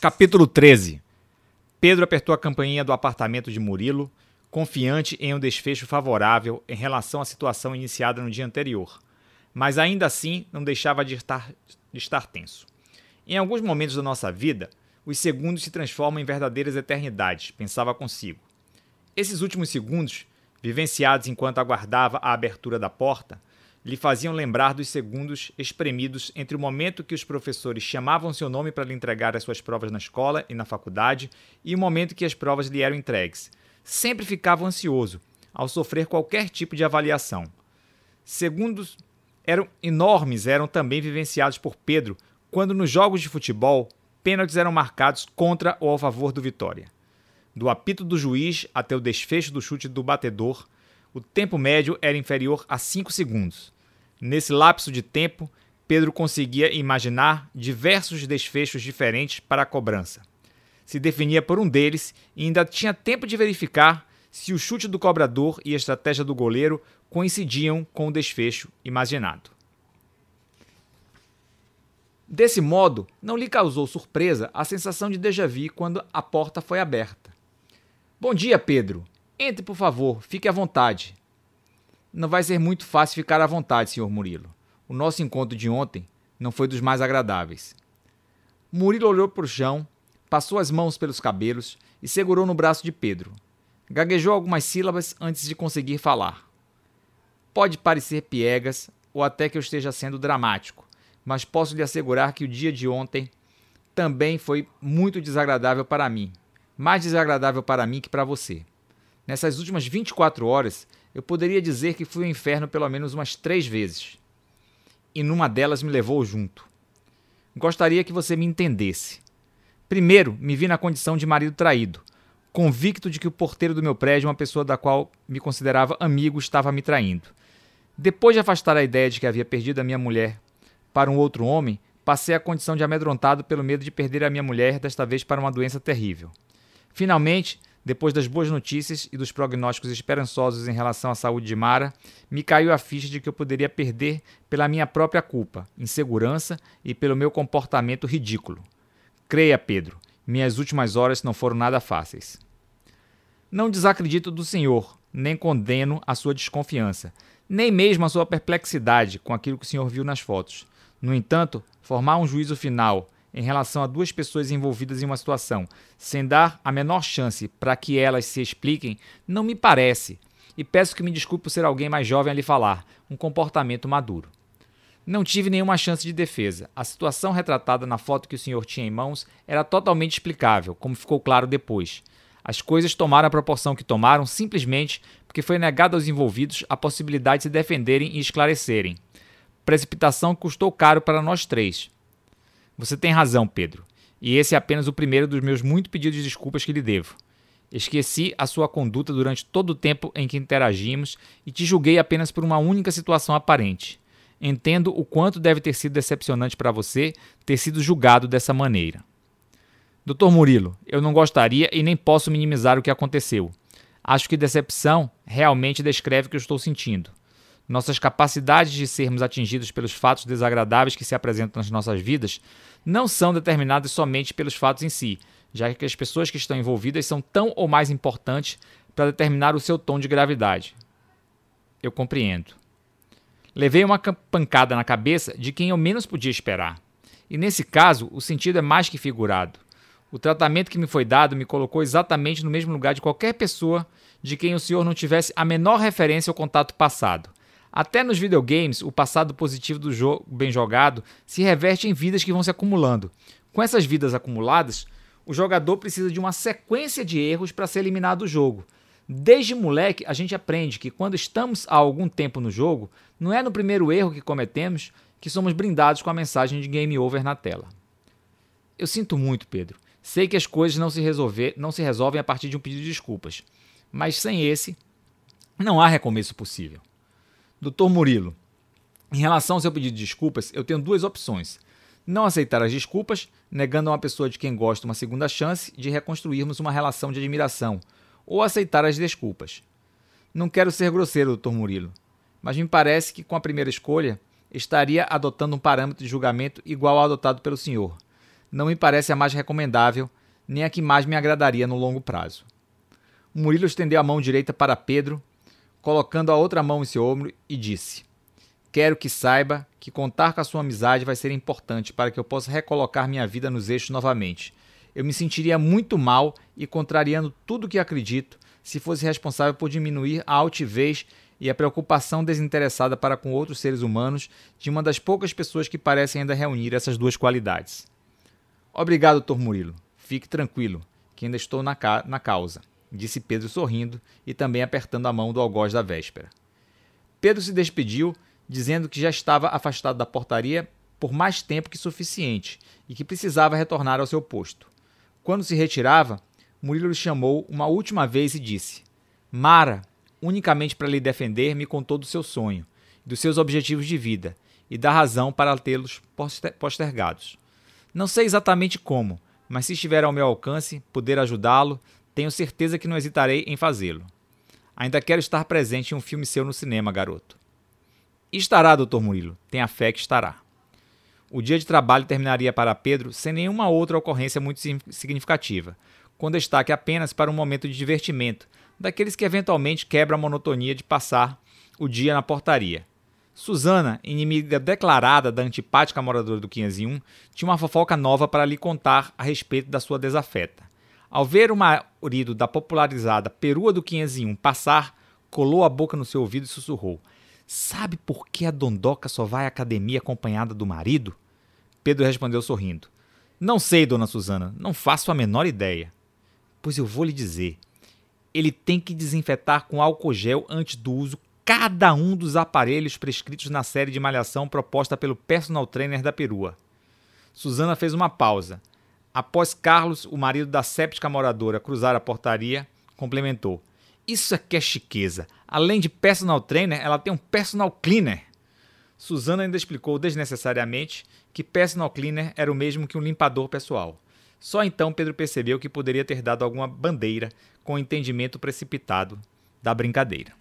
Capítulo 13 Pedro apertou a campainha do apartamento de Murilo, confiante em um desfecho favorável em relação à situação iniciada no dia anterior, mas ainda assim não deixava de estar, de estar tenso. Em alguns momentos da nossa vida, os segundos se transformam em verdadeiras eternidades, pensava consigo. Esses últimos segundos, vivenciados enquanto aguardava a abertura da porta, lhe faziam lembrar dos segundos espremidos entre o momento que os professores chamavam seu nome para lhe entregar as suas provas na escola e na faculdade e o momento que as provas lhe eram entregues. Sempre ficava ansioso ao sofrer qualquer tipo de avaliação. Segundos eram enormes eram também vivenciados por Pedro quando nos jogos de futebol pênaltis eram marcados contra ou a favor do Vitória. Do apito do juiz até o desfecho do chute do batedor, o tempo médio era inferior a 5 segundos. Nesse lapso de tempo, Pedro conseguia imaginar diversos desfechos diferentes para a cobrança. Se definia por um deles e ainda tinha tempo de verificar se o chute do cobrador e a estratégia do goleiro coincidiam com o desfecho imaginado. Desse modo, não lhe causou surpresa a sensação de déjà vu quando a porta foi aberta. Bom dia, Pedro. Entre, por favor, fique à vontade. Não vai ser muito fácil ficar à vontade, senhor Murilo. O nosso encontro de ontem não foi dos mais agradáveis. Murilo olhou para o chão, passou as mãos pelos cabelos e segurou no braço de Pedro. Gaguejou algumas sílabas antes de conseguir falar. Pode parecer piegas ou até que eu esteja sendo dramático, mas posso lhe assegurar que o dia de ontem também foi muito desagradável para mim. Mais desagradável para mim que para você. Nessas últimas 24 horas, eu poderia dizer que fui ao inferno pelo menos umas três vezes. E numa delas me levou junto. Gostaria que você me entendesse. Primeiro, me vi na condição de marido traído, convicto de que o porteiro do meu prédio, uma pessoa da qual me considerava amigo, estava me traindo. Depois de afastar a ideia de que havia perdido a minha mulher para um outro homem, passei a condição de amedrontado pelo medo de perder a minha mulher, desta vez para uma doença terrível. Finalmente, depois das boas notícias e dos prognósticos esperançosos em relação à saúde de Mara, me caiu a ficha de que eu poderia perder pela minha própria culpa, insegurança e pelo meu comportamento ridículo. Creia, Pedro, minhas últimas horas não foram nada fáceis. Não desacredito do Senhor, nem condeno a sua desconfiança, nem mesmo a sua perplexidade com aquilo que o Senhor viu nas fotos. No entanto, formar um juízo final em relação a duas pessoas envolvidas em uma situação, sem dar a menor chance para que elas se expliquem, não me parece. E peço que me desculpe por ser alguém mais jovem a lhe falar, um comportamento maduro. Não tive nenhuma chance de defesa. A situação retratada na foto que o senhor tinha em mãos era totalmente explicável, como ficou claro depois. As coisas tomaram a proporção que tomaram simplesmente porque foi negada aos envolvidos a possibilidade de se defenderem e esclarecerem. Precipitação custou caro para nós três. Você tem razão, Pedro. E esse é apenas o primeiro dos meus muito pedidos de desculpas que lhe devo. Esqueci a sua conduta durante todo o tempo em que interagimos e te julguei apenas por uma única situação aparente. Entendo o quanto deve ter sido decepcionante para você ter sido julgado dessa maneira. Doutor Murilo, eu não gostaria e nem posso minimizar o que aconteceu. Acho que decepção realmente descreve o que eu estou sentindo. Nossas capacidades de sermos atingidos pelos fatos desagradáveis que se apresentam nas nossas vidas não são determinadas somente pelos fatos em si, já que as pessoas que estão envolvidas são tão ou mais importantes para determinar o seu tom de gravidade. Eu compreendo. Levei uma pancada na cabeça de quem eu menos podia esperar. E nesse caso, o sentido é mais que figurado. O tratamento que me foi dado me colocou exatamente no mesmo lugar de qualquer pessoa de quem o senhor não tivesse a menor referência ao contato passado. Até nos videogames, o passado positivo do jogo bem jogado se reverte em vidas que vão se acumulando. Com essas vidas acumuladas, o jogador precisa de uma sequência de erros para ser eliminado do jogo. Desde moleque, a gente aprende que quando estamos há algum tempo no jogo, não é no primeiro erro que cometemos que somos brindados com a mensagem de game over na tela. Eu sinto muito, Pedro. Sei que as coisas não se, resolver, não se resolvem a partir de um pedido de desculpas, mas sem esse, não há recomeço possível. Doutor Murilo, em relação ao seu pedido de desculpas, eu tenho duas opções. Não aceitar as desculpas, negando a uma pessoa de quem gosto uma segunda chance de reconstruirmos uma relação de admiração, ou aceitar as desculpas. Não quero ser grosseiro, doutor Murilo, mas me parece que com a primeira escolha estaria adotando um parâmetro de julgamento igual ao adotado pelo senhor. não me parece a mais recomendável, nem a que mais me agradaria no longo prazo. Murilo estendeu a mão direita para Pedro, colocando a outra mão em seu ombro e disse: Quero que saiba que contar com a sua amizade vai ser importante para que eu possa recolocar minha vida nos eixos novamente. Eu me sentiria muito mal e contrariando tudo o que acredito se fosse responsável por diminuir a altivez e a preocupação desinteressada para com outros seres humanos de uma das poucas pessoas que parecem ainda reunir essas duas qualidades. Obrigado, Dr. Murilo. Fique tranquilo, que ainda estou na, ca na causa, disse Pedro sorrindo e também apertando a mão do algoz da véspera. Pedro se despediu, dizendo que já estava afastado da portaria por mais tempo que suficiente e que precisava retornar ao seu posto. Quando se retirava, Murilo lhe chamou uma última vez e disse: Mara, unicamente para lhe defender, me contou do seu sonho, dos seus objetivos de vida e da razão para tê-los postergados. Não sei exatamente como, mas se estiver ao meu alcance, poder ajudá-lo, tenho certeza que não hesitarei em fazê-lo. Ainda quero estar presente em um filme seu no cinema, garoto. Estará, doutor Murilo. Tenha fé que estará. O dia de trabalho terminaria para Pedro sem nenhuma outra ocorrência muito significativa, com destaque apenas para um momento de divertimento, daqueles que eventualmente quebra a monotonia de passar o dia na portaria. Susana, inimiga declarada da antipática moradora do 501, tinha uma fofoca nova para lhe contar a respeito da sua desafeta. Ao ver o marido da popularizada perua do 501 passar, colou a boca no seu ouvido e sussurrou: Sabe por que a Dondoca só vai à academia acompanhada do marido? Pedro respondeu sorrindo: Não sei, dona Susana, não faço a menor ideia. Pois eu vou lhe dizer ele tem que desinfetar com álcool gel antes do uso cada um dos aparelhos prescritos na série de malhação proposta pelo personal trainer da perua. Susana fez uma pausa. Após Carlos, o marido da séptica moradora, cruzar a portaria, complementou: Isso que é chiqueza. Além de personal trainer, ela tem um personal cleaner. Susana ainda explicou desnecessariamente que personal cleaner era o mesmo que um limpador pessoal. Só então Pedro percebeu que poderia ter dado alguma bandeira com o entendimento precipitado da brincadeira.